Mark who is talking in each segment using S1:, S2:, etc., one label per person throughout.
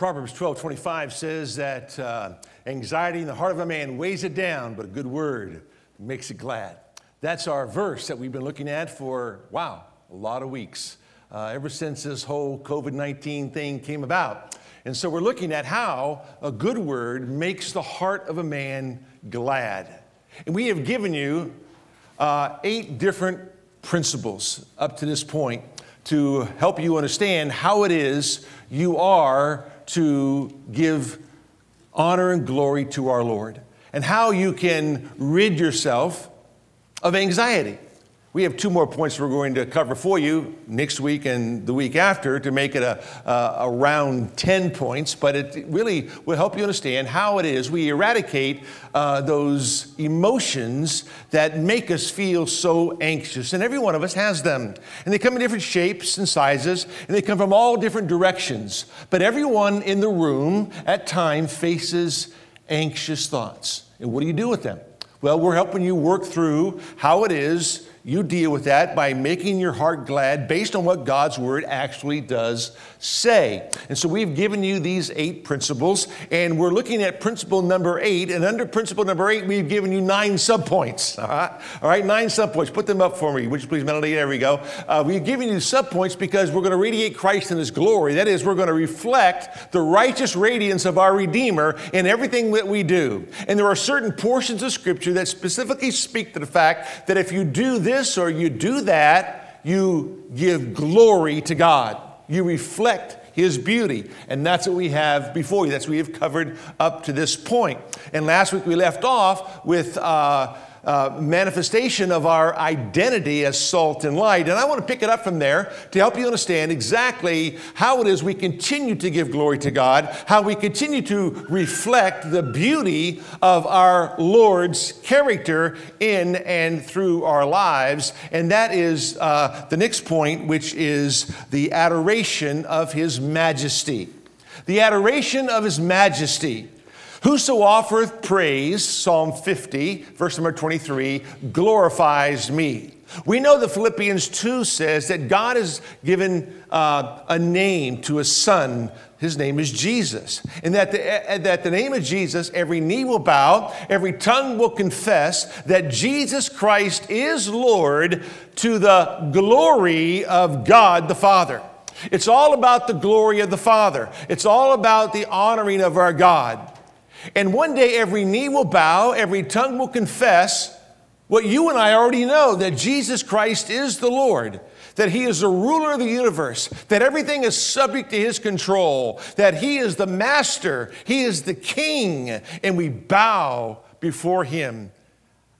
S1: Proverbs 12 25 says that uh, anxiety in the heart of a man weighs it down, but a good word makes it glad. That's our verse that we've been looking at for, wow, a lot of weeks, uh, ever since this whole COVID 19 thing came about. And so we're looking at how a good word makes the heart of a man glad. And we have given you uh, eight different principles up to this point to help you understand how it is you are to give honor and glory to our Lord and how you can rid yourself of anxiety. We have two more points we're going to cover for you next week and the week after to make it a, a, around 10 points, but it really will help you understand how it is we eradicate uh, those emotions that make us feel so anxious. And every one of us has them. And they come in different shapes and sizes, and they come from all different directions. But everyone in the room at time faces anxious thoughts. And what do you do with them? Well, we're helping you work through how it is you deal with that by making your heart glad based on what God's word actually does say. And so we've given you these eight principles, and we're looking at principle number eight. And under principle number eight, we've given you nine subpoints. All right, all right nine subpoints. Put them up for me. Would you please, Melody? There we go. Uh, we've given you subpoints because we're going to radiate Christ in His glory. That is, we're going to reflect the righteous radiance of our Redeemer in everything that we do. And there are certain portions of Scripture that specifically speak to the fact that if you do this or you do that, you give glory to God. You reflect his beauty. And that's what we have before you. That's what we have covered up to this point. And last week we left off with. Uh, uh, manifestation of our identity as salt and light. And I want to pick it up from there to help you understand exactly how it is we continue to give glory to God, how we continue to reflect the beauty of our Lord's character in and through our lives. And that is uh, the next point, which is the adoration of His majesty. The adoration of His majesty. Whoso offereth praise, Psalm 50, verse number 23, glorifies me. We know that Philippians 2 says that God has given uh, a name to a son. His name is Jesus. And that the, uh, that the name of Jesus, every knee will bow, every tongue will confess that Jesus Christ is Lord to the glory of God the Father. It's all about the glory of the Father, it's all about the honoring of our God. And one day every knee will bow, every tongue will confess what you and I already know that Jesus Christ is the Lord, that He is the ruler of the universe, that everything is subject to His control, that He is the master, He is the king, and we bow before Him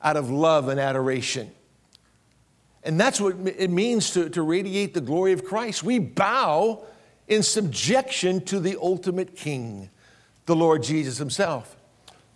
S1: out of love and adoration. And that's what it means to, to radiate the glory of Christ. We bow in subjection to the ultimate king the Lord Jesus himself.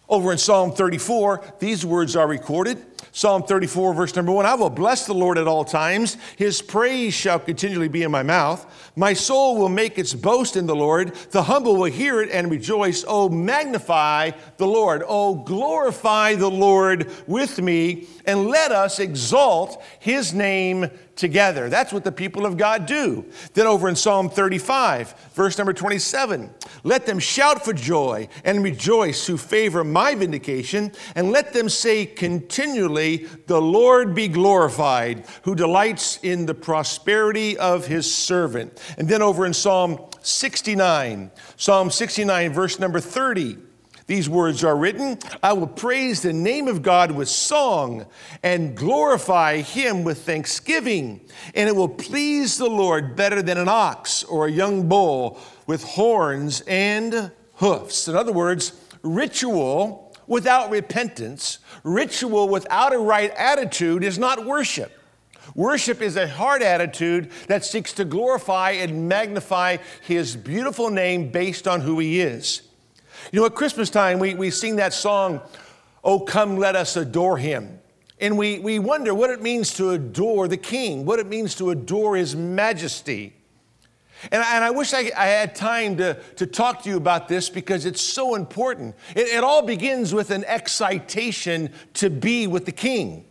S1: Over in Psalm 34, these words are recorded. Psalm 34, verse number one I will bless the Lord at all times. His praise shall continually be in my mouth. My soul will make its boast in the Lord. The humble will hear it and rejoice. Oh, magnify the Lord. Oh, glorify the Lord with me, and let us exalt his name together. That's what the people of God do. Then over in Psalm 35, verse number 27, let them shout for joy and rejoice who favor my vindication, and let them say continually, The Lord be glorified, who delights in the prosperity of his servant. And then over in Psalm 69, Psalm 69, verse number 30, these words are written I will praise the name of God with song and glorify him with thanksgiving. And it will please the Lord better than an ox or a young bull with horns and hoofs. In other words, ritual without repentance, ritual without a right attitude is not worship. Worship is a heart attitude that seeks to glorify and magnify His beautiful name based on who He is. You know, at Christmas time, we, we sing that song, Oh, come, let us adore him. And we, we wonder what it means to adore the king, what it means to adore his majesty. And, and I wish I, I, had time to, to talk to you about this because it's so important. It, it all begins with an excitation to be with the king.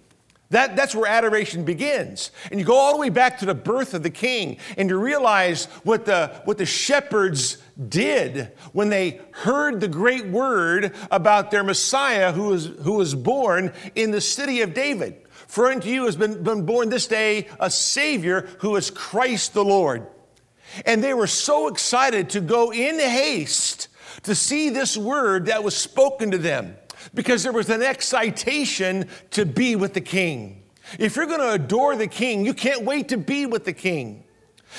S1: That, that's where adoration begins. And you go all the way back to the birth of the king, and you realize what the, what the shepherds did when they heard the great word about their Messiah who was, who was born in the city of David. For unto you has been, been born this day a Savior who is Christ the Lord. And they were so excited to go in haste to see this word that was spoken to them because there was an excitation to be with the king. If you're going to adore the king, you can't wait to be with the king.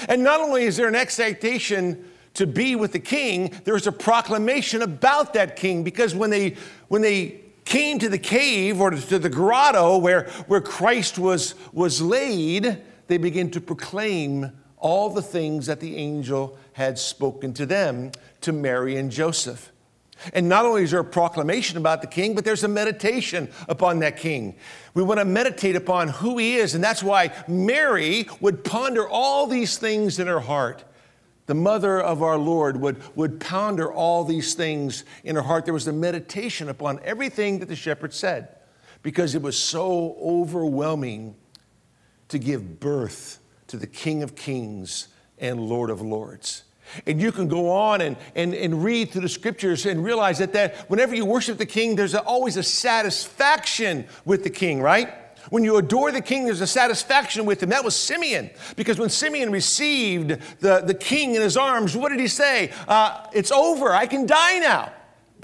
S1: And not only is there an excitation to be with the king, there's a proclamation about that king because when they when they came to the cave or to the grotto where, where Christ was, was laid, they began to proclaim all the things that the angel had spoken to them, to Mary and Joseph. And not only is there a proclamation about the king, but there's a meditation upon that king. We want to meditate upon who he is, and that's why Mary would ponder all these things in her heart. The mother of our Lord would, would ponder all these things in her heart. There was a meditation upon everything that the shepherd said because it was so overwhelming to give birth to the King of Kings and Lord of Lords. And you can go on and, and, and read through the scriptures and realize that, that whenever you worship the king, there's a, always a satisfaction with the king, right? When you adore the king, there's a satisfaction with him. That was Simeon. Because when Simeon received the, the king in his arms, what did he say? Uh, it's over. I can die now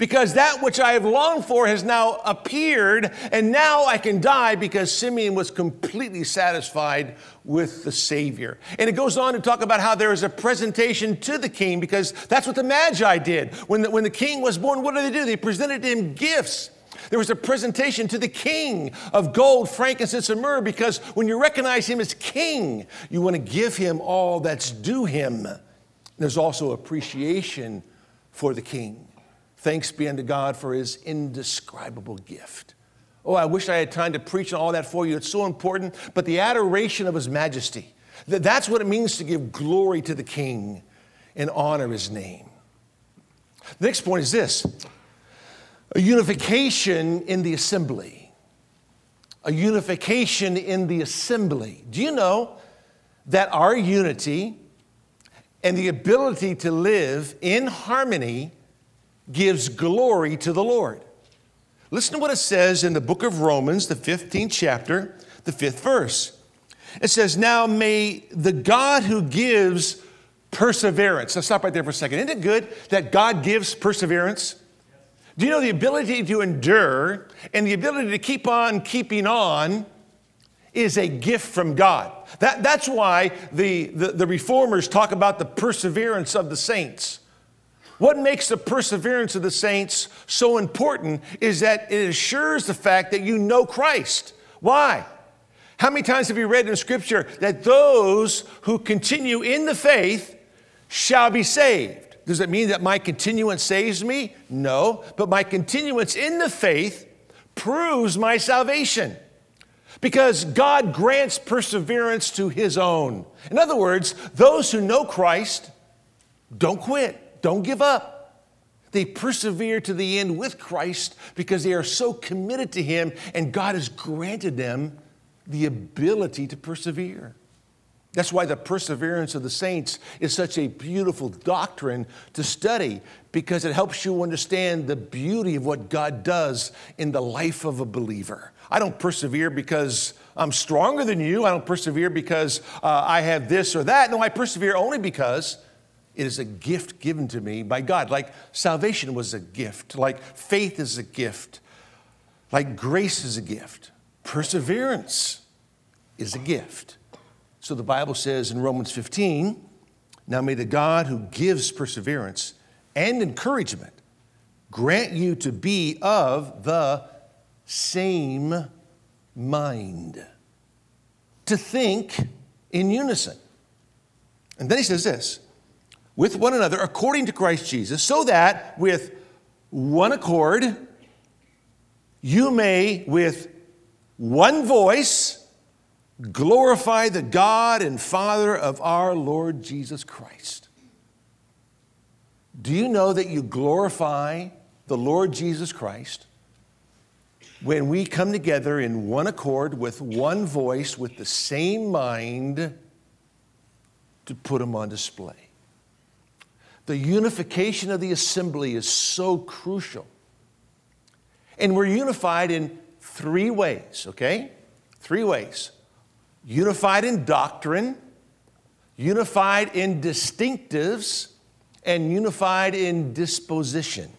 S1: because that which I have longed for has now appeared, and now I can die because Simeon was completely satisfied with the Savior. And it goes on to talk about how there is a presentation to the king because that's what the Magi did. When the, when the king was born, what did they do? They presented him gifts. There was a presentation to the king of gold, frankincense, and myrrh because when you recognize him as king, you want to give him all that's due him. There's also appreciation for the king. Thanks be unto God for his indescribable gift. Oh, I wish I had time to preach all that for you. It's so important. But the adoration of his majesty, that's what it means to give glory to the king and honor his name. The next point is this a unification in the assembly. A unification in the assembly. Do you know that our unity and the ability to live in harmony gives glory to the Lord. Listen to what it says in the book of Romans, the 15th chapter, the fifth verse. It says, Now may the God who gives perseverance. Let's stop right there for a second. Isn't it good that God gives perseverance? Do you know the ability to endure and the ability to keep on keeping on is a gift from God? That, that's why the, the, the reformers talk about the perseverance of the saints. What makes the perseverance of the saints so important is that it assures the fact that you know Christ. Why? How many times have you read in Scripture that those who continue in the faith shall be saved? Does it mean that my continuance saves me? No, but my continuance in the faith proves my salvation because God grants perseverance to his own. In other words, those who know Christ don't quit. Don't give up. They persevere to the end with Christ because they are so committed to Him, and God has granted them the ability to persevere. That's why the perseverance of the saints is such a beautiful doctrine to study because it helps you understand the beauty of what God does in the life of a believer. I don't persevere because I'm stronger than you. I don't persevere because uh, I have this or that. No, I persevere only because it is a gift given to me by God. Like salvation was a gift, like faith is a gift, like grace is a gift, perseverance is a gift. So the Bible says in Romans 15, now may the God who gives perseverance and encouragement grant you to be of the same mind, to think in unison. And then he says this with one another according to Christ Jesus, so that with one accord you may, with one voice, glorify the God and Father of our Lord Jesus Christ. Do you know that you glorify the Lord Jesus Christ when we come together in one accord with one voice, with the same mind to put them on display. The unification of the assembly is so crucial. And we're unified in three ways, okay? Three ways unified in doctrine, unified in distinctives, and unified in disposition.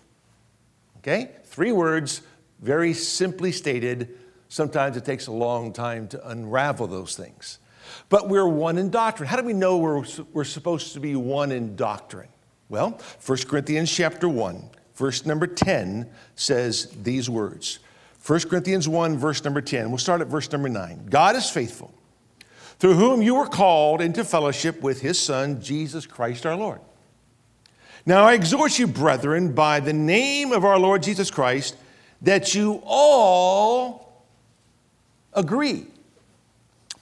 S1: Okay? Three words, very simply stated. Sometimes it takes a long time to unravel those things. But we're one in doctrine. How do we know we're, we're supposed to be one in doctrine? Well, 1 Corinthians chapter 1, verse number 10 says these words. 1 Corinthians 1, verse number 10. We'll start at verse number 9. God is faithful, through whom you were called into fellowship with his Son, Jesus Christ our Lord. Now I exhort you, brethren, by the name of our Lord Jesus Christ, that you all agree.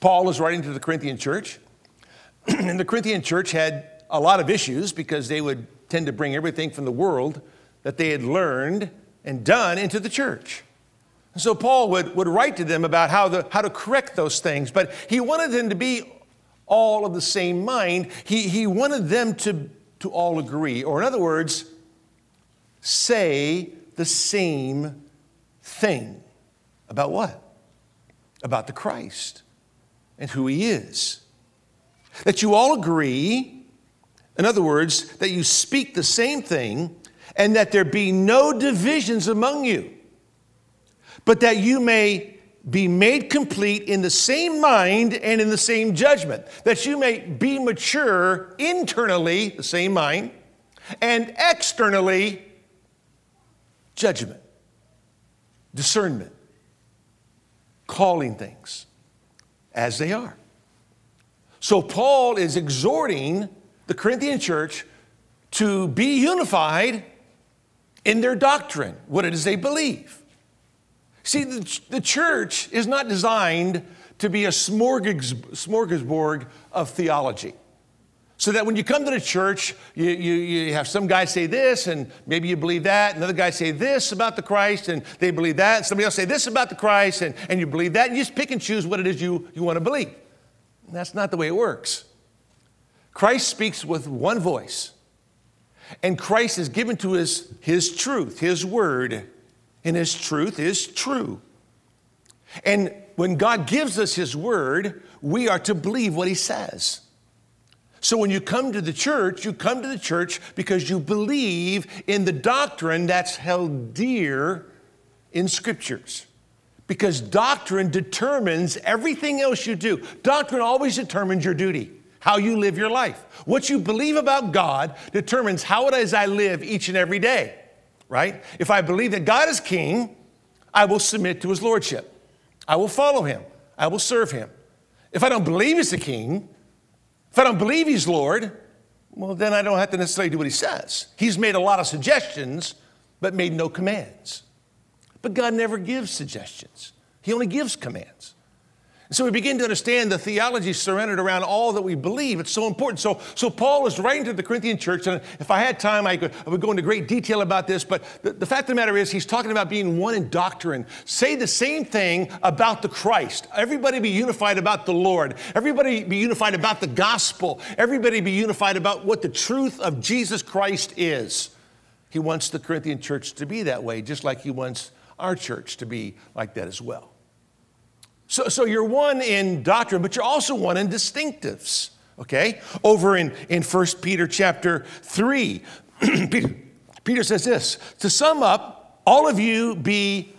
S1: Paul is writing to the Corinthian church, and the Corinthian church had a lot of issues because they would tend to bring everything from the world that they had learned and done into the church. And so Paul would, would write to them about how, the, how to correct those things, but he wanted them to be all of the same mind. He, he wanted them to to all agree. Or, in other words, say the same thing. About what? About the Christ and who he is. That you all agree, in other words, that you speak the same thing and that there be no divisions among you, but that you may be made complete in the same mind and in the same judgment, that you may be mature internally, the same mind, and externally, judgment, discernment, calling things as they are. So, Paul is exhorting the Corinthian church to be unified in their doctrine, what it is they believe. See, the, the church is not designed to be a smorgasbord of theology. So that when you come to the church, you, you, you, have some guy say this, and maybe you believe that. Another guy say this about the Christ, and they believe that. And somebody else say this about the Christ, and, and you believe that. And you just pick and choose what it is you, you want to believe. And that's not the way it works. Christ speaks with one voice, and Christ is given to us his truth, his word, and His truth is true. And when God gives us His word, we are to believe what He says. So when you come to the church, you come to the church because you believe in the doctrine that's held dear in scriptures. Because doctrine determines everything else you do. Doctrine always determines your duty, how you live your life. What you believe about God determines how it is I live each and every day right? If I believe that God is king, I will submit to his lordship. I will follow him. I will serve him. If I don't believe he's the king, if I don't believe he's Lord, well, then I don't have to necessarily do what he says. He's made a lot of suggestions, but made no commands. But God never gives suggestions, He only gives commands. So we begin to understand the theology surrounded around all that we believe. It's so important. So, so Paul is writing to the Corinthian church, and if I had time, I, could, I would go into great detail about this. But the, the fact of the matter is, he's talking about being one in doctrine. Say the same thing about the Christ. Everybody be unified about the Lord. Everybody be unified about the gospel. Everybody be unified about what the truth of Jesus Christ is. He wants the Corinthian church to be that way, just like he wants our church to be like that as well. So, so you're one in doctrine, but you're also one in distinctives. Okay? Over in, in 1 Peter chapter 3, Peter, Peter says this To sum up, all of you be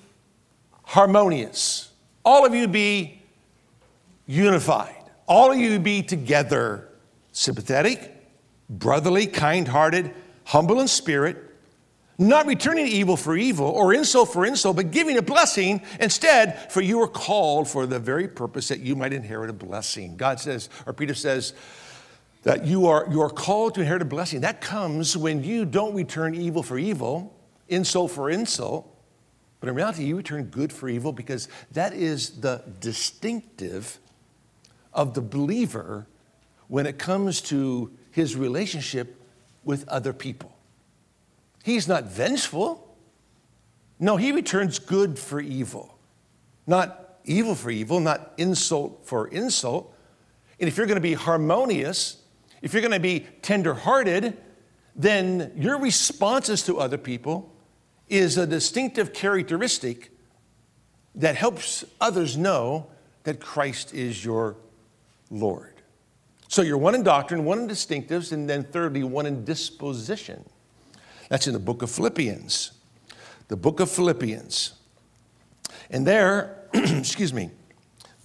S1: harmonious, all of you be unified, all of you be together, sympathetic, brotherly, kind hearted, humble in spirit not returning evil for evil or insult for insult, but giving a blessing instead, for you are called for the very purpose that you might inherit a blessing. God says, or Peter says, that you are, you are called to inherit a blessing. That comes when you don't return evil for evil, insult for insult, but in reality, you return good for evil because that is the distinctive of the believer when it comes to his relationship with other people. He's not vengeful. No, he returns good for evil. Not evil for evil, not insult for insult. And if you're going to be harmonious, if you're going to be tenderhearted, then your responses to other people is a distinctive characteristic that helps others know that Christ is your Lord. So you're one in doctrine, one in distinctives, and then thirdly, one in disposition. That's in the book of Philippians. The book of Philippians. And there, excuse me,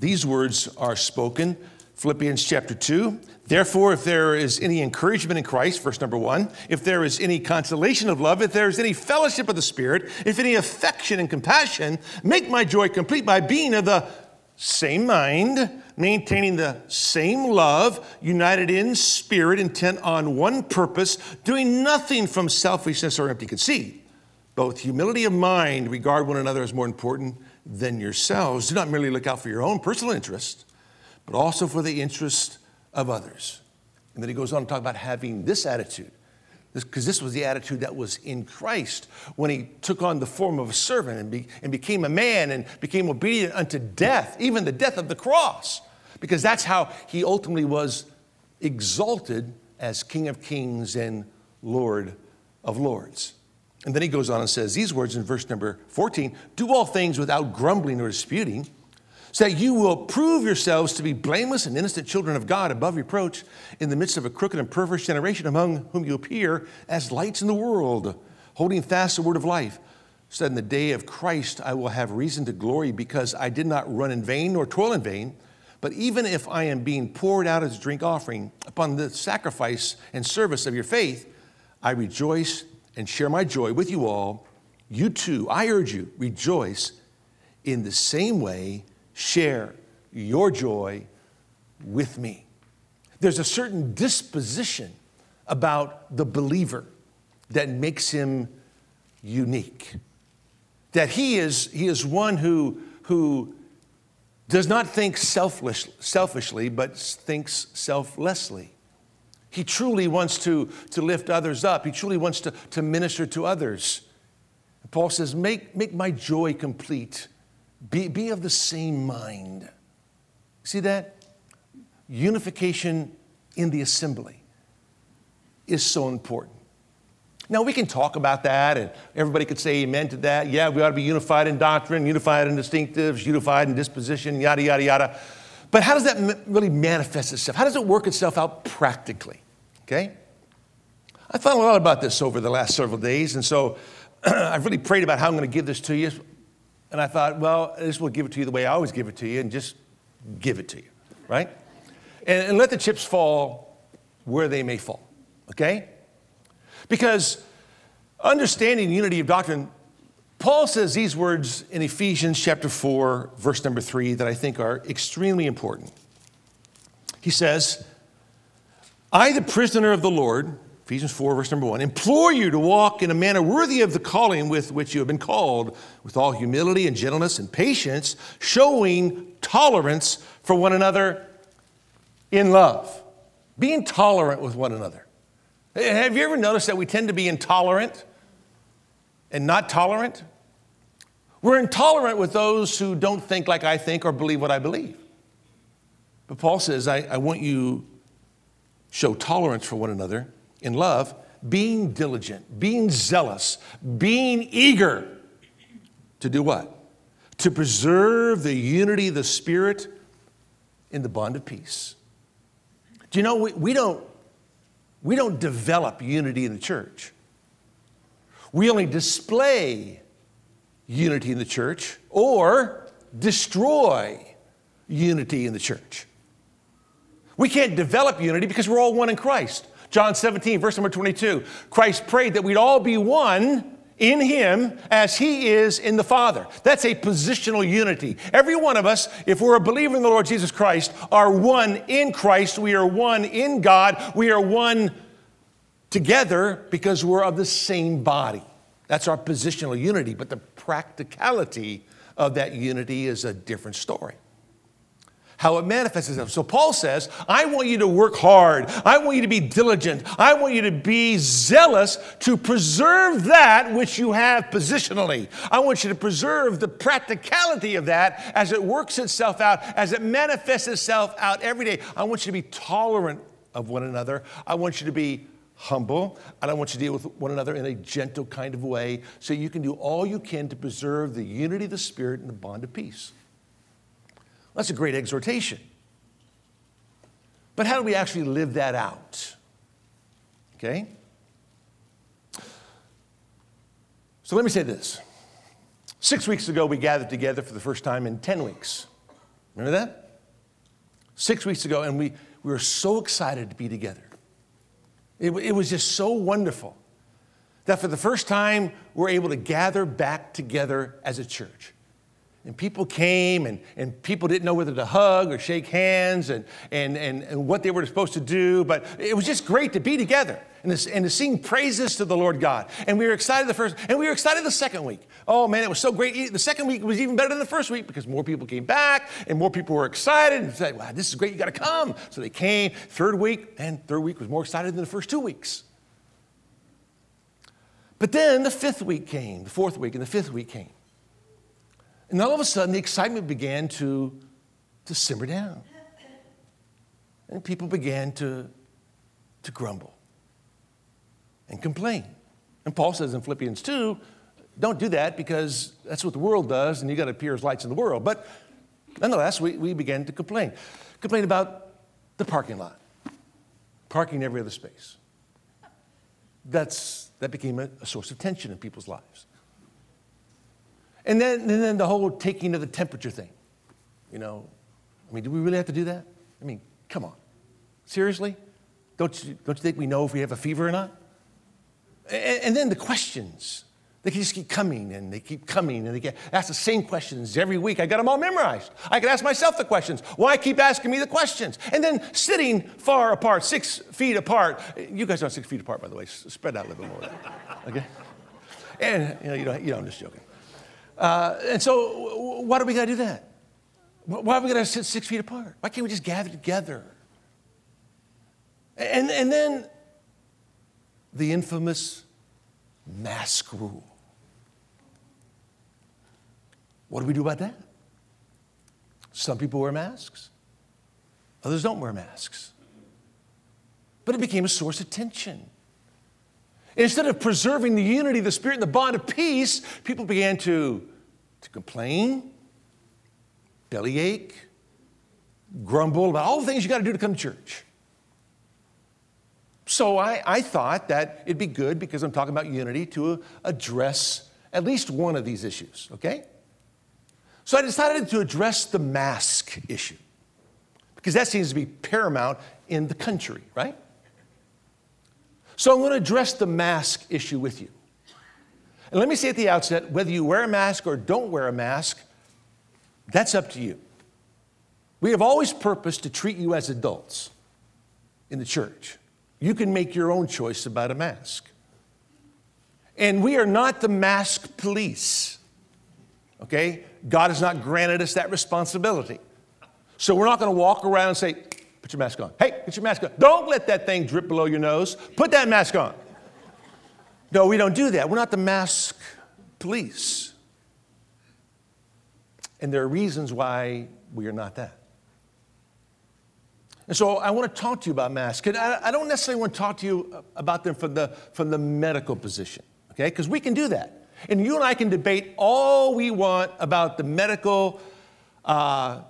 S1: these words are spoken. Philippians chapter 2. Therefore, if there is any encouragement in Christ, verse number one, if there is any consolation of love, if there is any fellowship of the Spirit, if any affection and compassion, make my joy complete by being of the same mind, maintaining the same love, united in spirit, intent on one purpose, doing nothing from selfishness or empty conceit. Both humility of mind, regard one another as more important than yourselves. Do not merely look out for your own personal interest, but also for the interest of others. And then he goes on to talk about having this attitude because this, was the attitude that was in Christ when he took on the form of a servant and, be, and became a man and became obedient unto death, even the death of the cross, because that's how he ultimately was exalted as King of Kings and Lord of Lords. And then he goes on and says these words in verse number 14 Do all things without grumbling or disputing so that you will prove yourselves to be blameless and innocent children of God above reproach in the midst of a crooked and perverse generation among whom you appear as lights in the world, holding fast the word of life. So that in the day of Christ I will have reason to glory because I did not run in vain nor toil in vain. But even if I am being poured out as a drink offering upon the sacrifice and service of your faith, I rejoice and share my joy with you all. You too, I urge you, rejoice in the same way share your joy with me. There's a certain disposition about the believer that makes him unique. That he is, he is one who, who does not think selfish, selfishly, but thinks selflessly. He truly wants to, to lift others up, he truly wants to, to minister to others. Paul says, make, make my joy complete be, be of the same mind. See that? Unification in the assembly is so important. Now, we can talk about that, and everybody could say amen to that. Yeah, we ought to be unified in doctrine, unified in distinctives, unified in disposition, yada, yada, yada. But how does that really manifest itself? How does it work itself out practically? Okay? I thought a lot about this over the last several days, and so I've really prayed about how I'm going to give this to you. And I thought, well, just will give it to you the way I always give it to you and just give it to you, right? And, and let the chips fall where they may fall, okay? Because understanding unity of doctrine, Paul says these words in Ephesians chapter 4, verse number 3, that I think are extremely important. He says, I, the prisoner of the Lord, Ephesians 4, verse number 1, implore you to walk in a manner worthy of the calling with which you have been called, with all humility and gentleness and patience, showing tolerance for one another in love. Being tolerant with one another. Have you ever noticed that we tend to be intolerant and not tolerant? We're intolerant with those who don't think like I think or believe what I believe. But Paul says, I, I want you show tolerance for one another in love, being diligent, being zealous, being eager to do what? To preserve the unity of the Spirit in the bond of peace. Do you know, we, we, don't, we don't develop unity in the church. We only display unity in the church or destroy unity in the church. We can't develop unity because we're all one in Christ. John 17, verse number 22. Christ prayed that we'd all be one in Him as He is in the Father. That's a positional unity. Every one of us, if we're a believer in the Lord Jesus Christ, are one in Christ. We are one in God. We are one together because we're of the same body. That's our positional unity. But the practicality of that unity is a different story. How it manifests itself. So Paul says, I want you to work hard. I want you to be diligent. I want you to be zealous to preserve that which you have positionally. I want you to preserve the practicality of that as it works itself out, as it manifests itself out every day. I want you to be tolerant of one another. I want you to be humble, and I want you to deal with one another in a gentle kind of way so you can do all you can to preserve the unity of the Spirit and the bond of peace. That's a great exhortation. But how do we actually live that out? Okay? So let me say this. Six weeks ago, we gathered together for the first time in 10 weeks. Remember that? Six weeks ago, and we, we were so excited to be together. It, it was just so wonderful that for the first time, we're able to gather back together as a church. And people came, and, and people didn't know whether to hug or shake hands and, and, and, and what they were supposed to do. But it was just great to be together and to, and to sing praises to the Lord God. And we were excited the first, and we were excited the second week. Oh man, it was so great. The second week was even better than the first week because more people came back and more people were excited and said, wow, this is great, you got to come. So they came. Third week, and third week was more excited than the first two weeks. But then the fifth week came, the fourth week, and the fifth week came. And all of a sudden, the excitement began to, to simmer down. And people began to, to grumble and complain. And Paul says in Philippians 2, don't do that because that's what the world does, and you got to appear as lights in the world. But nonetheless, we, we began to complain. Complain about the parking lot, parking every other space. That's, that became a, a source of tension in people's lives. And then, and then the whole taking of the temperature thing. You know, I mean, do we really have to do that? I mean, come on. Seriously? Don't you, don't you think we know if we have a fever or not? And, and then the questions. They just keep coming and they keep coming and they get ask the same questions every week. I got them all memorized. I can ask myself the questions. Why keep asking me the questions? And then sitting far apart, six feet apart. You guys aren't six feet apart, by the way. Spread out a little bit more. Okay? And you know, you know I'm just joking. Uh, and so, why do we got to do that? Why are we going to sit six feet apart? Why can't we just gather together? And, and then the infamous mask rule. What do we do about that? Some people wear masks, others don't wear masks. But it became a source of tension. Instead of preserving the unity the Spirit and the bond of peace, people began to, to complain, bellyache, grumble about all the things you got to do to come to church. So I, I thought that it'd be good, because I'm talking about unity, to address at least one of these issues, okay? So I decided to address the mask issue, because that seems to be paramount in the country, right? So I'm going to address the mask issue with you. And let me say at the outset whether you wear a mask or don't wear a mask, that's up to you. We have always purposed to treat you as adults in the church. You can make your own choice about a mask. And we are not the mask police, okay? God has not granted us that responsibility. So we're not going to walk around and say, Put your mask on. Hey, put your mask on. Don't let that thing drip below your nose. Put that mask on. No, we don't do that. We're not the mask police. And there are reasons why we are not that. And so I want to talk to you about masks. And I, don't necessarily want to talk to you about them from the, from the medical position, okay? Because we can do that. And you and I can debate all we want about the medical uh,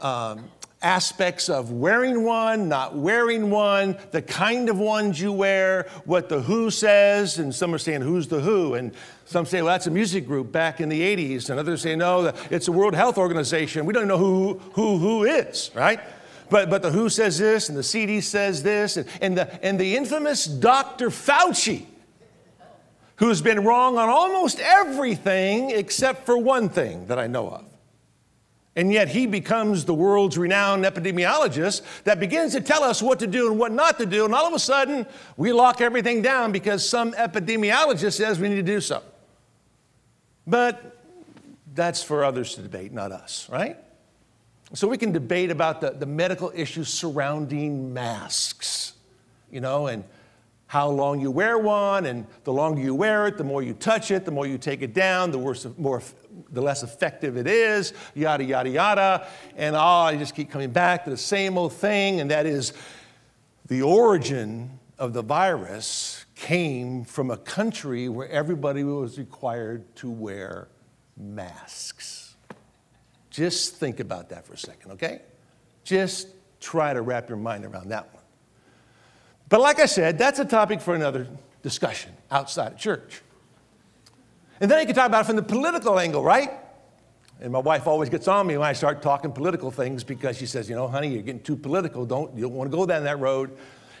S1: um, aspects of wearing one, not wearing one, the kind of ones you wear, what the WHO says, and some are saying, who's the WHO? And some say, well, that's a music group back in the 80s, and others say, no, it's a World Health Organization. We don't know who who, who is, right? But, but the WHO says this, and the CD says this, and, and, the, and the infamous Dr. Fauci, who's been wrong on almost everything except for one thing that I know of. And yet he becomes the world's renowned epidemiologist that begins to tell us what to do and what not to do. And all of a sudden, we lock everything down because some epidemiologist says we need to do so. But that's for others to debate, not us, right? So we can debate about the, the medical issues surrounding masks, you know, and how long you wear one, and the longer you wear it, the more you touch it, the more you take it down, the worse, more, the less effective it is, yada, yada, yada. And ah, oh, I just keep coming back to the same old thing, and that is the origin of the virus came from a country where everybody was required to wear masks. Just think about that for a second, okay? Just try to wrap your mind around that one. But like I said, that's a topic for another discussion outside of church. And then you can talk about it from the political angle, right? And my wife always gets on me when I start talking political things because she says, you know, honey, you're getting too political. Don't, you don't want to go down that road.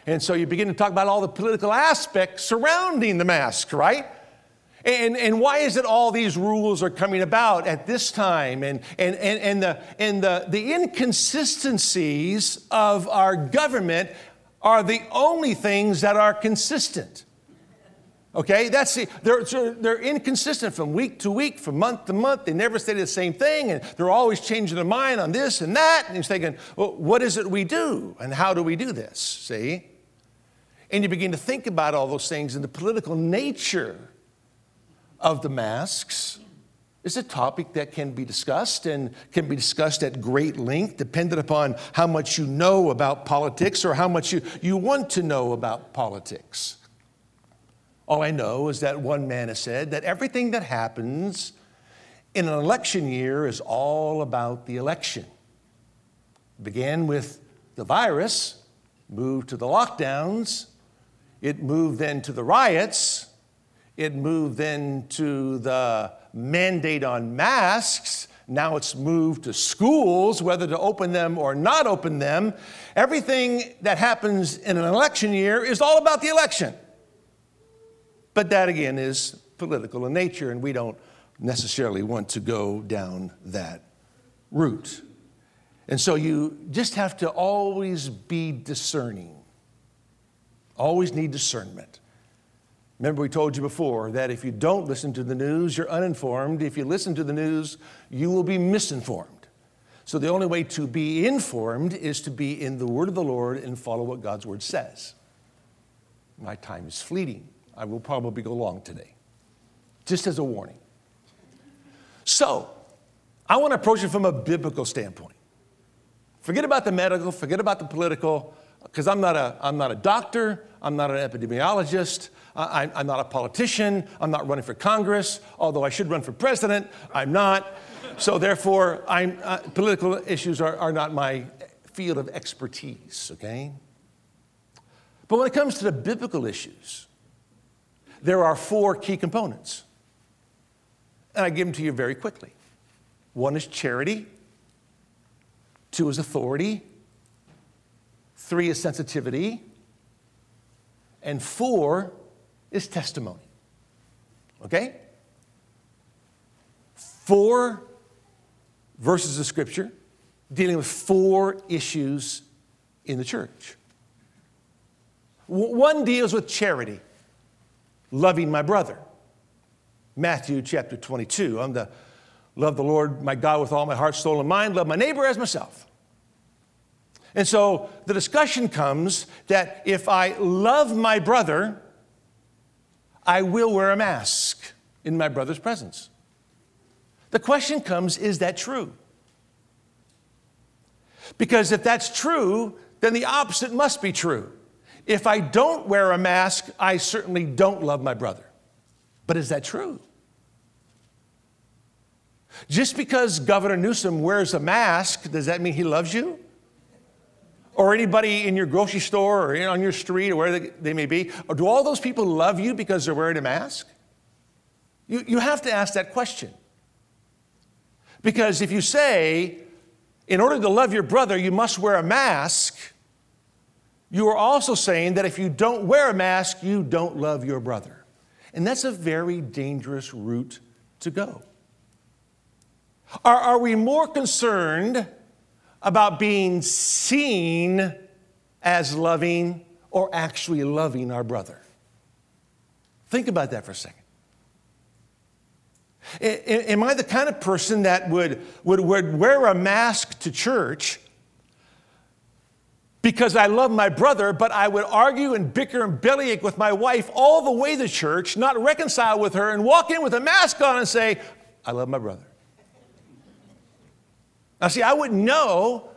S1: And so you begin to talk about all the political aspects surrounding the mask, right? And, and why is it all these rules are coming about at this time? And, and, and, and, the, and the, the inconsistencies of our government are the only things that are consistent. Okay, that's the, they're, they're inconsistent from week to week, from month to month. They never say the same thing, and they're always changing their mind on this and that. And you're thinking, well, what is it we do, and how do we do this? See? And you begin to think about all those things, and the political nature of the masks is a topic that can be discussed and can be discussed at great length, dependent upon how much you know about politics or how much you, you want to know about politics. All I know is that one man has said that everything that happens in an election year is all about the election. It began with the virus, moved to the lockdowns, it moved then to the riots, it moved then to the mandate on masks. Now it's moved to schools, whether to open them or not open them. Everything that happens in an election year is all about the election. But that again is political in nature, and we don't necessarily want to go down that route. And so you just have to always be discerning, always need discernment. Remember, we told you before that if you don't listen to the news, you're uninformed. If you listen to the news, you will be misinformed. So the only way to be informed is to be in the Word of the Lord and follow what God's Word says. My time is fleeting. I will probably go long today, just as a warning. So, I want to approach it from a biblical standpoint. Forget about the medical, forget about the political, because I'm, not a, I'm not a doctor, I'm not an epidemiologist, I, I'm not a politician, I'm not running for Congress, although I should run for president, I'm not. So, therefore, I'm, uh, political issues are, are not my field of expertise, okay? But when it comes to the biblical issues, there are four key components. And I give them to you very quickly. One is charity, two is authority, three is sensitivity, and four is testimony. Okay? Four verses of scripture dealing with four issues in the church. One deals with charity loving my brother. Matthew chapter 22. I'm the love the Lord my God with all my heart, soul, and mind, love my neighbor as myself. And so the discussion comes that if I love my brother, I will wear a mask in my brother's presence. The question comes is that true? Because if that's true, then the opposite must be true. If I don't wear a mask, I certainly don't love my brother. But is that true? Just because Governor Newsom wears a mask, does that mean he loves you? Or anybody in your grocery store or on your street or where they may be? Or do all those people love you because they're wearing a mask? You, you have to ask that question. Because if you say, in order to love your brother, you must wear a mask, you are also saying that if you don't wear a mask, you don't love your brother. And that's a very dangerous route to go. Are, are we more concerned about being seen as loving or actually loving our brother? Think about that for a second. Am I the kind of person that would, would, would wear a mask to church because I love my brother, but I would argue and bicker and bellyache with my wife all the way to church, not reconcile with her, and walk in with a mask on and say, I love my brother. Now, see, I wouldn't know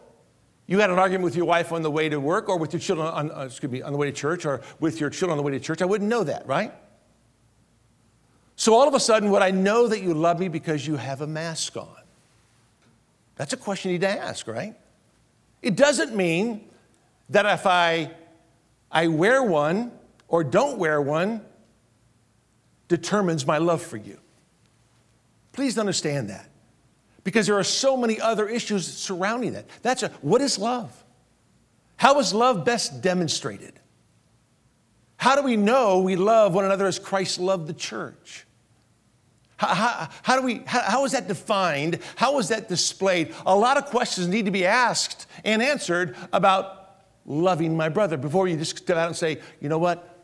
S1: you had an argument with your wife on the way to work or with your children on, uh, excuse me, on the way to church or with your children on the way to church. I wouldn't know that, right? So all of a sudden, would I know that you love me because you have a mask on? That's a question you need to ask, right? It doesn't mean that if I, I wear one or don't wear one determines my love for you. Please understand that. Because there are so many other issues surrounding that. That's a, what is love? How is love best demonstrated? How do we know we love one another as Christ loved the church? How, how, how do we, how, how is that defined? How is that displayed? A lot of questions need to be asked and answered about loving my brother before you just step out and say, you know what?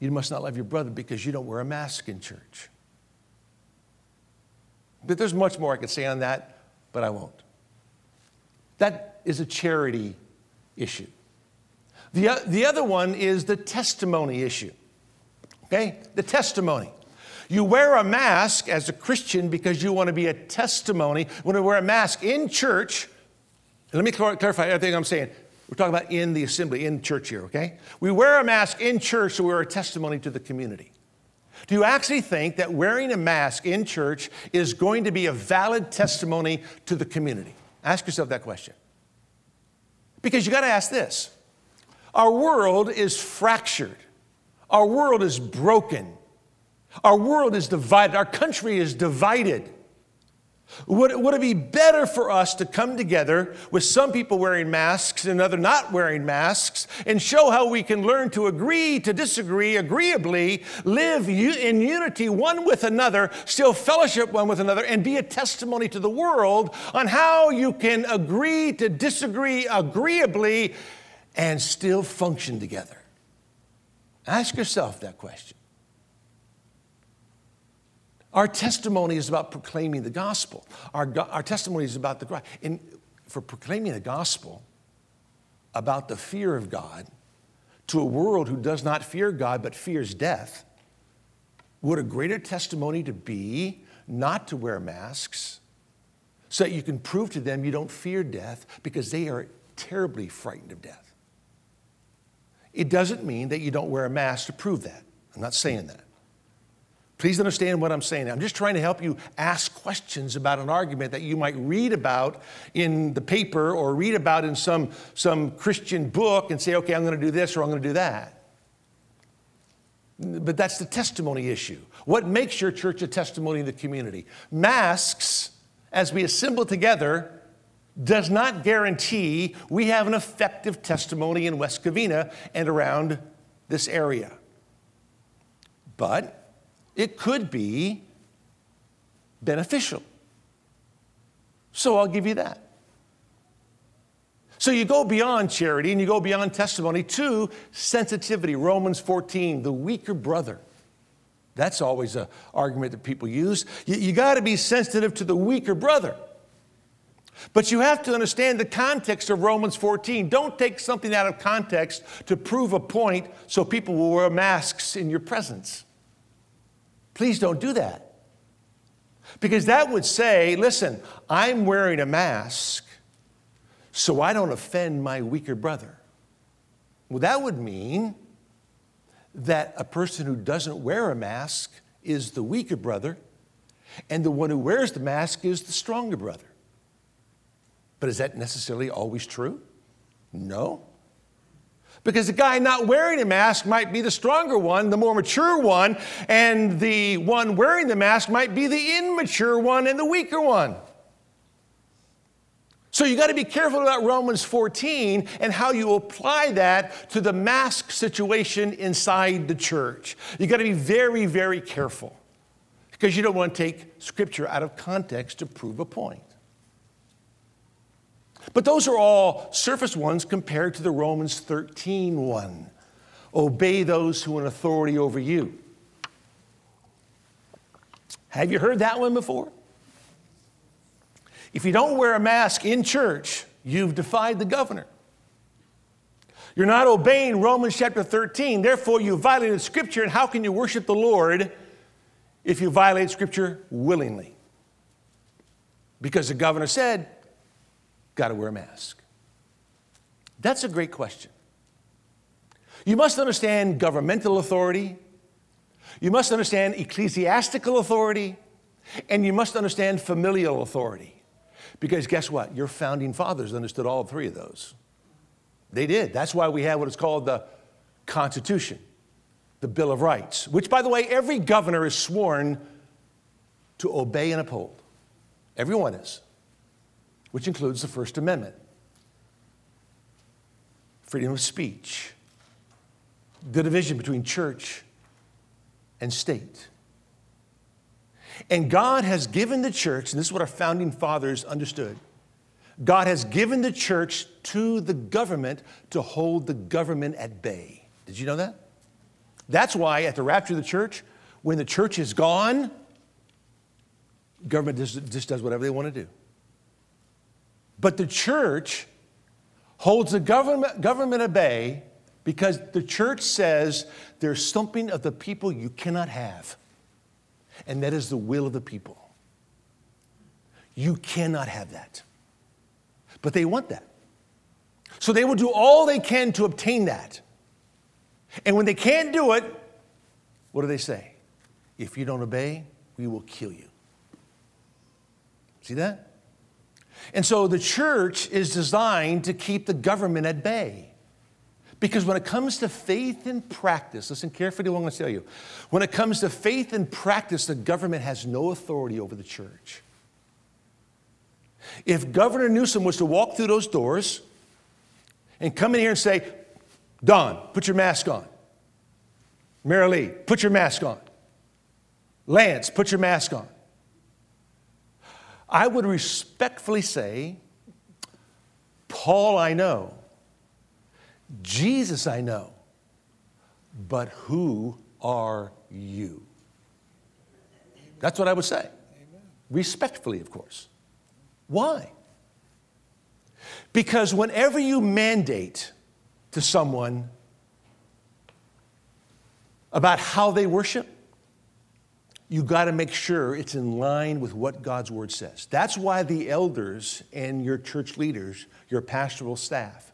S1: You must not love your brother because you don't wear a mask in church. But there's much more I could say on that, but I won't. That is a charity issue. The, the other one is the testimony issue. Okay? The testimony. You wear a mask as a Christian because you want to be a testimony. When you wear a mask in church, let me clarify everything I'm saying. We're talking about in the assembly, in church here, okay? We wear a mask in church so we're a testimony to the community. Do you actually think that wearing a mask in church is going to be a valid testimony to the community? Ask yourself that question. Because you got to ask this Our world is fractured, our world is broken, our world is divided, our country is divided. Would, would it be better for us to come together with some people wearing masks and other not wearing masks and show how we can learn to agree to disagree agreeably, live in unity one with another, still fellowship one with another, and be a testimony to the world on how you can agree to disagree agreeably and still function together? Ask yourself that question. Our testimony is about proclaiming the gospel. Our, our testimony is about the Christ. And for proclaiming the gospel about the fear of God to a world who does not fear God but fears death, would a greater testimony to be not to wear masks so that you can prove to them you don't fear death because they are terribly frightened of death. It doesn't mean that you don't wear a mask to prove that. I'm not saying that. Please understand what I'm saying. I'm just trying to help you ask questions about an argument that you might read about in the paper or read about in some, some Christian book and say, okay, I'm going to do this or I'm going to do that. But that's the testimony issue. What makes your church a testimony in the community? Masks, as we assemble together, does not guarantee we have an effective testimony in West Covina and around this area. But it could be beneficial. So I'll give you that. So you go beyond charity and you go beyond testimony to sensitivity. Romans 14, the weaker brother. That's always an argument that people use. You, you got to be sensitive to the weaker brother. But you have to understand the context of Romans 14. Don't take something out of context to prove a point so people will wear masks in your presence. Please don't do that. Because that would say, listen, I'm wearing a mask so I don't offend my weaker brother. Well, that would mean that a person who doesn't wear a mask is the weaker brother, and the one who wears the mask is the stronger brother. But is that necessarily always true? No. Because the guy not wearing a mask might be the stronger one, the more mature one, and the one wearing the mask might be the immature one and the weaker one. So you got to be careful about Romans 14 and how you apply that to the mask situation inside the church. You got to be very, very careful because you don't want to take scripture out of context to prove a point. But those are all surface ones compared to the Romans 13 one. Obey those who are in authority over you. Have you heard that one before? If you don't wear a mask in church, you've defied the governor. You're not obeying Romans chapter 13. Therefore, you violated Scripture. And how can you worship the Lord if you violate Scripture willingly? Because the governor said, got to wear a mask. That's a great question. You must understand governmental authority, you must understand ecclesiastical authority, and you must understand familial authority. Because guess what? Your founding fathers understood all three of those. They did. That's why we have what is called the Constitution, the Bill of Rights, which, by the way, every governor is sworn to obey and uphold. Everyone is, which includes the First Amendment, freedom of speech, the division between church and state. And God has given the church, and this is what our founding fathers understood God has given the church to the government to hold the government at bay. Did you know that? That's why at the rapture of the church, when the church is gone, government just, just does whatever they want to do. But the church holds the government, government at bay because the church says there's something of the people you cannot have and that is the will of the people. You cannot have that. But they want that. So they will do all they can to obtain that. And when they can't do it, what do they say? If you don't obey, we will kill you. See that? And so the church is designed to keep the government at bay. Because when it comes to faith and practice, listen carefully to what I'm going to tell you. When it comes to faith and practice, the government has no authority over the church. If Governor Newsom was to walk through those doors and come in here and say, Don, put your mask on. Mary Lee, put your mask on. Lance, put your mask on. I would respectfully say, Paul, I know. Jesus I know, but who are you? That's what I would say. Amen. Respectfully, of course. Why? Because whenever you mandate to someone about how they worship, you got to make sure it's in line with what God's word says. That's why the elders and your church leaders, your pastoral staff,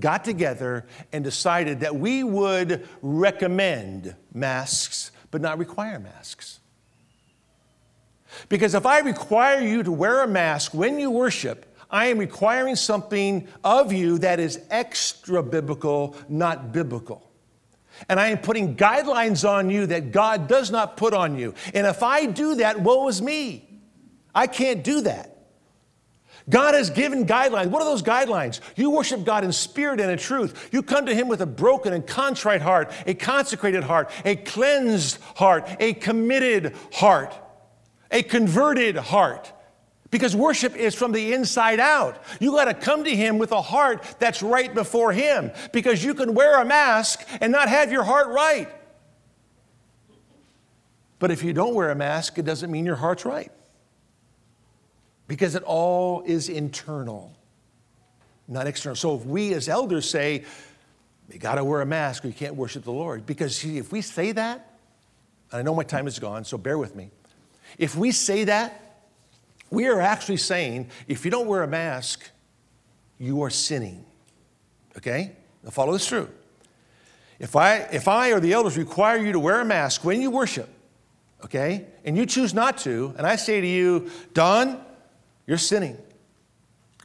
S1: got together and decided that we would recommend masks, but not require masks. Because if I require you to wear a mask when you worship, I am requiring something of you that is extra biblical, not biblical. And I am putting guidelines on you that God does not put on you. And if I do that, woe is me. I can't do that. God has given guidelines. What are those guidelines? You worship God in spirit and in truth. You come to Him with a broken and contrite heart, a consecrated heart, a cleansed heart, a committed heart, a converted heart. Because worship is from the inside out. You got to come to Him with a heart that's right before Him. Because you can wear a mask and not have your heart right. But if you don't wear a mask, it doesn't mean your heart's right because it all is internal, not external. So if we as elders say, you got to wear a mask or you can't worship the Lord, because see, if we say that, and I know my time is gone, so bear with me. If we say that, we are actually saying, if you don't wear a mask, you are sinning. Okay? Now follow this through. If I, if I or the elders require you to wear a mask when you worship, okay, and you choose not to, and I say to you, Don, you're sinning.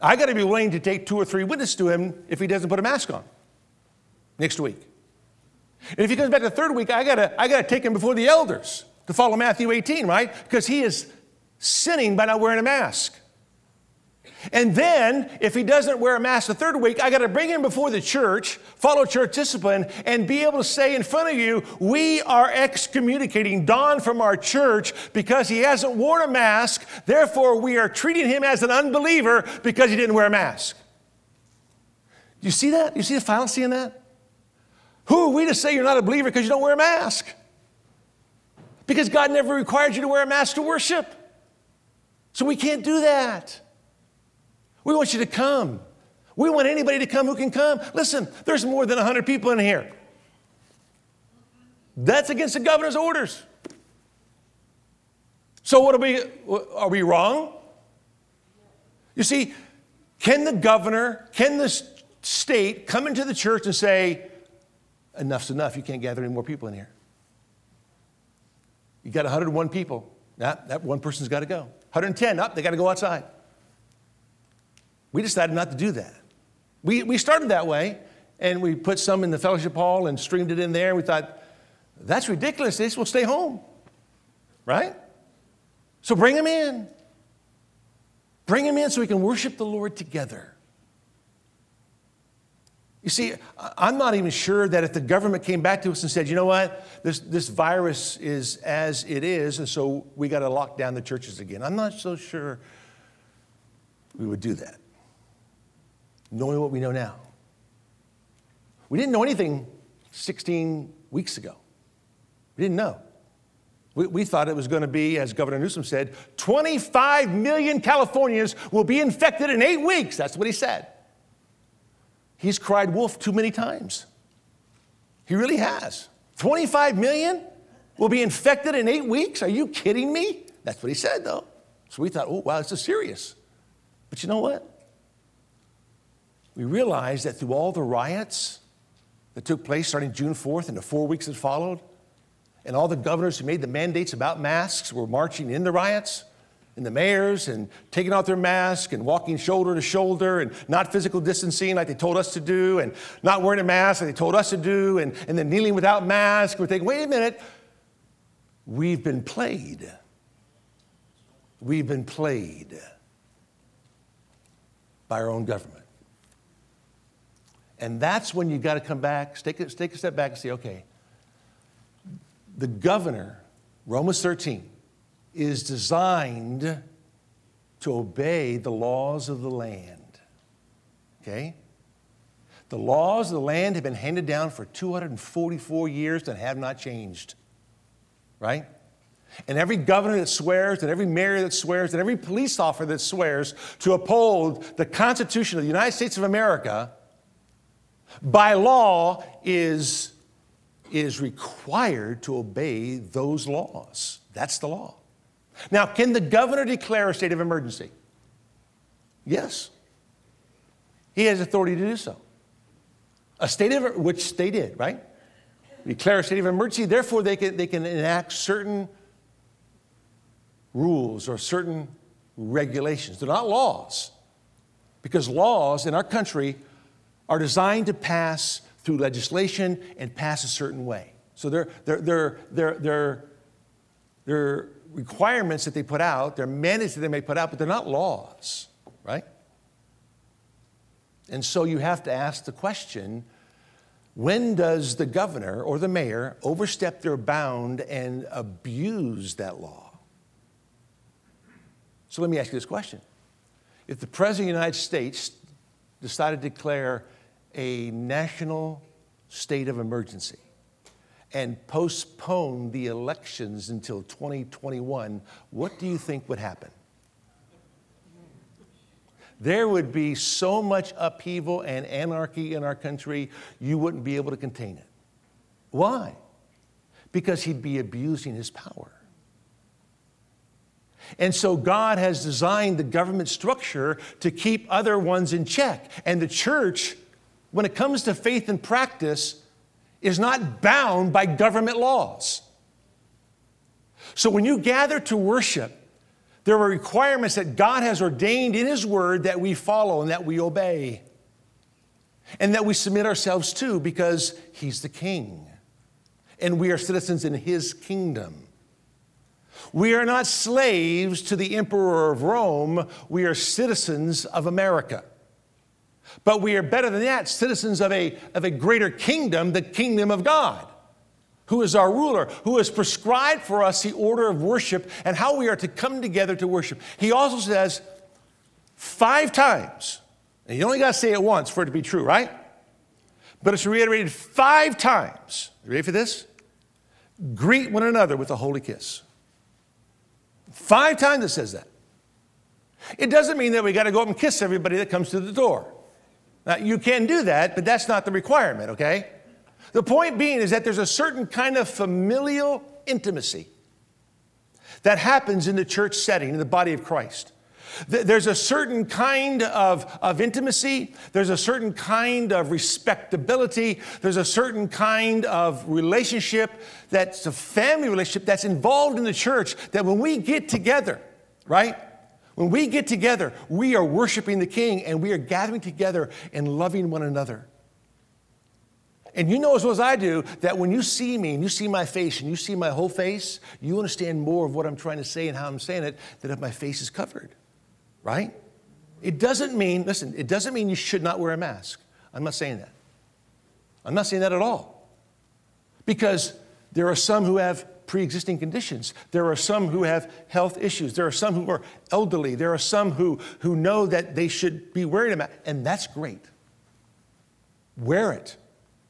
S1: I got to be willing to take two or three witnesses to him if he doesn't put a mask on next week. And if he comes back the third week, I got to I got to take him before the elders to follow Matthew 18, right? Because he is sinning by not wearing a mask. And then, if he doesn't wear a mask the third week, I got to bring him before the church, follow church discipline, and be able to say in front of you, we are excommunicating Don from our church because he hasn't worn a mask. Therefore, we are treating him as an unbeliever because he didn't wear a mask. Do you see that? You see the fallacy in that? Who are we to say you're not a believer because you don't wear a mask? Because God never required you to wear a mask to worship. So we can't do that. We want you to come. We want anybody to come who can come. Listen, there's more than 100 people in here. That's against the governor's orders. So what are we are we wrong? You see, can the governor, can the state come into the church and say, enough's enough, you can't gather any more people in here? You got 101 people. That, that one person's got to go. 110, up, they got to go outside. We decided not to do that. We, we started that way, and we put some in the fellowship hall and streamed it in there. And we thought, that's ridiculous. Just will stay home, right? So bring them in. Bring them in so we can worship the Lord together. You see, I'm not even sure that if the government came back to us and said, you know what, this, this virus is as it is, and so we got to lock down the churches again. I'm not so sure we would do that, knowing what we know now. We didn't know anything 16 weeks ago. We didn't know. We, we thought it was going to be, as Governor Newsom said, 25 million Californians will be infected in eight weeks. That's what he said. He's cried wolf too many times. He really has. 25 million will be infected in eight weeks? Are you kidding me? That's what he said, though. So we thought, oh, wow, this is serious. But you know what? We realized that through all the riots that took place starting June 4th and the four weeks that followed, and all the governors who made the mandates about masks were marching in the riots, and the mayors, and taking off their mask and walking shoulder to shoulder, and not physical distancing like they told us to do, and not wearing a mask like they told us to do, and, and then kneeling without mask. We're thinking, wait a minute, we've been played. We've been played by our own government. And that's when you've got to come back, take a, take a step back and say, okay, the governor, Romans 13, is designed to obey the laws of the land. Okay? The laws of the land have been handed down for 244 years and have not changed. Right? And every governor that swears, and every mayor that swears, and every police officer that swears to uphold the Constitution of the United States of America by law is is required to obey those laws. That's the law. Now, can the governor declare a state of emergency? Yes. He has authority to do so. A state of, which they did, right? Declare a state of emergency, therefore, they can, they can enact certain rules or certain regulations. They're not laws, because laws in our country are designed to pass through legislation and pass a certain way. So they're, they're, they're, they're, they're, they're requirements that they put out, they're mandates that they may put out, but they're not laws, right? And so you have to ask the question when does the governor or the mayor overstep their bound and abuse that law? So let me ask you this question. If the President of the United States decided to declare a national state of emergency and postpone the elections until 2021, what do you think would happen? There would be so much upheaval and anarchy in our country, you wouldn't be able to contain it. Why? Because he'd be abusing his power. And so God has designed the government structure to keep other ones in check. And the church when it comes to faith and practice, is not bound by government laws. So when you gather to worship, there are requirements that God has ordained in His Word that we follow and that we obey, and that we submit ourselves to because He's the King, and we are citizens in His kingdom. We are not slaves to the Emperor of Rome, we are citizens of America. But we are better than that, citizens of a, of a greater kingdom, the kingdom of God, who is our ruler, who has prescribed for us the order of worship and how we are to come together to worship. He also says five times, and you only got to say it once for it to be true, right? But it's reiterated five times. You ready for this? greet one another with a holy kiss. Five times it says that. It doesn't mean that we got to go up and kiss everybody that comes to the door. Now, you can do that, but that's not the requirement, okay? The point being is that there's a certain kind of familial intimacy that happens in the church setting, in the body of Christ. There's a certain kind of, of intimacy, there's a certain kind of respectability, there's a certain kind of relationship that's a family relationship that's involved in the church that when we get together, right? When we get together, we are worshiping the King and we are gathering together and loving one another. And you know as well as I do that when you see me and you see my face and you see my whole face, you understand more of what I'm trying to say and how I'm saying it than if my face is covered right? It doesn't mean, listen, it doesn't mean you should not wear a mask. I'm not saying that. I'm not saying that at all. Because there are some who have pre existing conditions. There are some who have health issues. There are some who are elderly. There are some who, who know that they should be wearing a mask. And that's great. Wear it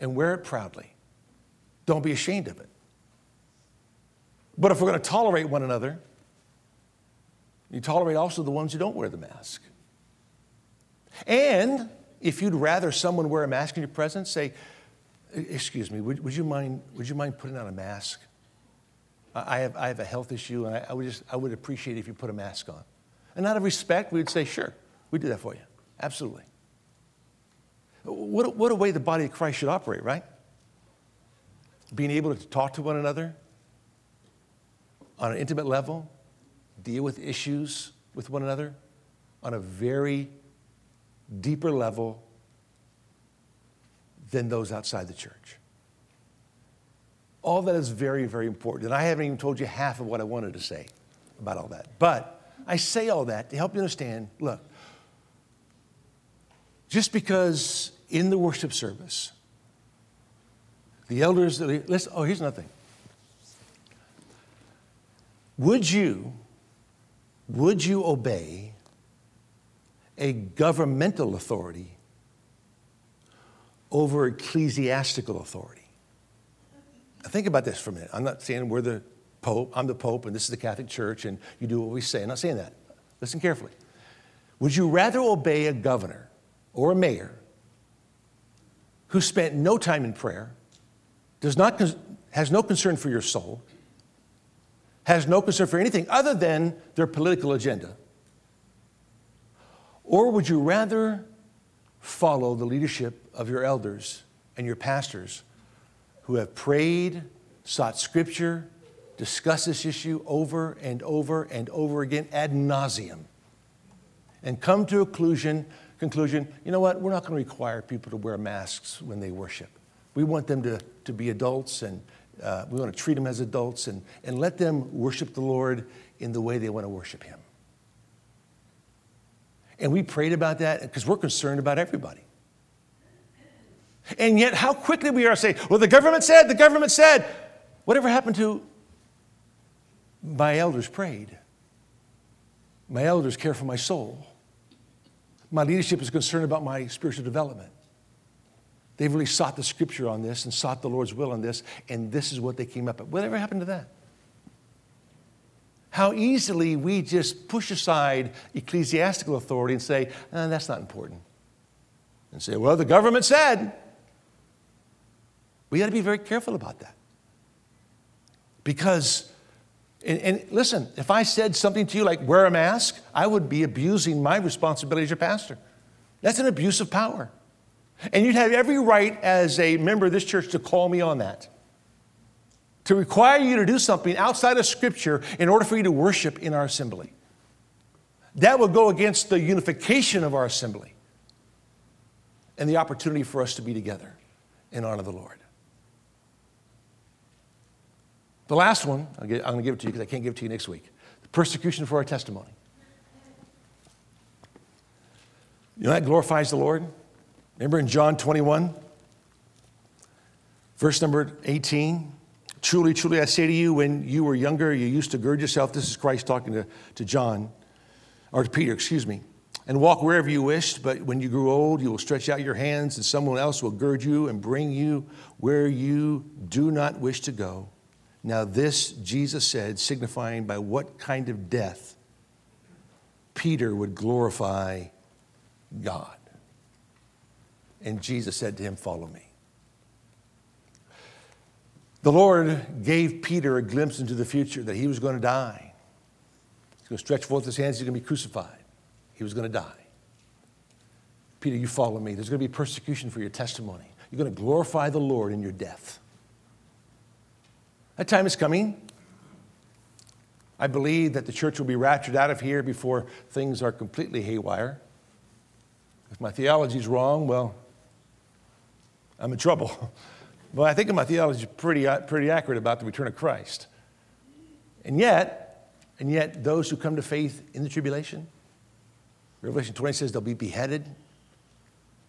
S1: and wear it proudly. Don't be ashamed of it. But if we're going to tolerate one another, you tolerate also the ones who don't wear the mask. And if you'd rather someone wear a mask in your presence, say, excuse me, would, would, you, mind, would you mind putting on a mask? I have, I have a health issue, and I, I, would just, I would appreciate it if you put a mask on. And out of respect, we would say, sure, we do that for you. Absolutely. What, what a way the body of Christ should operate, right? Being able to talk to one another on an intimate level, deal with issues with one another on a very deeper level than those outside the church. All that is very, very important. And I haven't even told you half of what I wanted to say about all that. But I say all that to help you understand look, just because in the worship service, the elders, listen, oh, here's another thing. Would you would you obey a governmental authority over ecclesiastical authority? Think about this for a minute. I'm not saying we're the Pope, I'm the Pope, and this is the Catholic Church, and you do what we say. I'm not saying that. Listen carefully. Would you rather obey a governor or a mayor who spent no time in prayer, does not, has no concern for your soul, has no concern for anything other than their political agenda? Or would you rather follow the leadership of your elders and your pastors who have prayed, sought scripture, discussed this issue over and over and over again ad nauseum, and come to a conclusion, conclusion you know what, we're not going to require people to wear masks when they worship. We want them to, to be adults and uh, we want to treat them as adults and, and let them worship the Lord in the way they want to worship Him. And we prayed about that because we're concerned about everybody. And yet, how quickly we are saying, well, the government said, the government said. Whatever happened to my elders prayed? My elders care for my soul. My leadership is concerned about my spiritual development. They've really sought the scripture on this and sought the Lord's will on this, and this is what they came up with. Whatever happened to that? How easily we just push aside ecclesiastical authority and say, oh, that's not important. And say, well, the government said. We got to be very careful about that. Because, and, and, listen, if I said something to you like wear a mask, I would be abusing my responsibility as your pastor. That's an abuse of power. And you'd have every right as a member of this church to call me on that. To require you to do something outside of Scripture in order for you to worship in our assembly. That would go against the unification of our assembly and the opportunity for us to be together and honor of the Lord. The last one, i am going to give it to you because I can't give it to you next week the persecution for our testimony. You know that glorifies the Lord? Remember in John 21, verse number 18? Truly, truly, I say to you, when you were younger, you used to gird yourself. This is Christ talking to, to John, or to Peter, excuse me, and walk wherever you wished. But when you grew old, you will stretch out your hands, and someone else will gird you and bring you where you do not wish to go. Now, this Jesus said, signifying by what kind of death Peter would glorify God. And Jesus said to him, Follow me. The Lord gave Peter a glimpse into the future that he was going to die. He's going to stretch forth his hands, he's going to be crucified. He was going to die. Peter, you follow me. There's going to be persecution for your testimony. You're going to glorify the Lord in your death. That time is coming. I believe that the church will be raptured out of here before things are completely haywire. If my theology is wrong, well, I'm in trouble. but I think my theology is pretty, uh, pretty accurate about the return of Christ. And yet, and yet, those who come to faith in the tribulation, Revelation 20 says they'll be beheaded,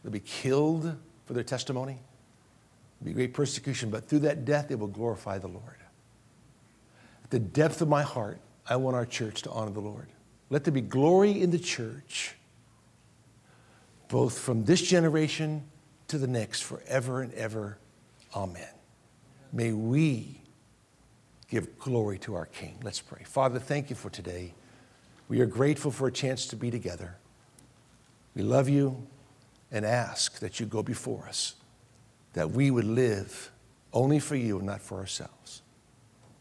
S1: they'll be killed for their testimony. There'll be great persecution, but through that death, they will glorify the Lord. The depth of my heart, I want our church to honor the Lord. Let there be glory in the church, both from this generation to the next, forever and ever. Amen. May we give glory to our King. Let's pray. Father, thank you for today. We are grateful for a chance to be together. We love you and ask that you go before us, that we would live only for you and not for ourselves.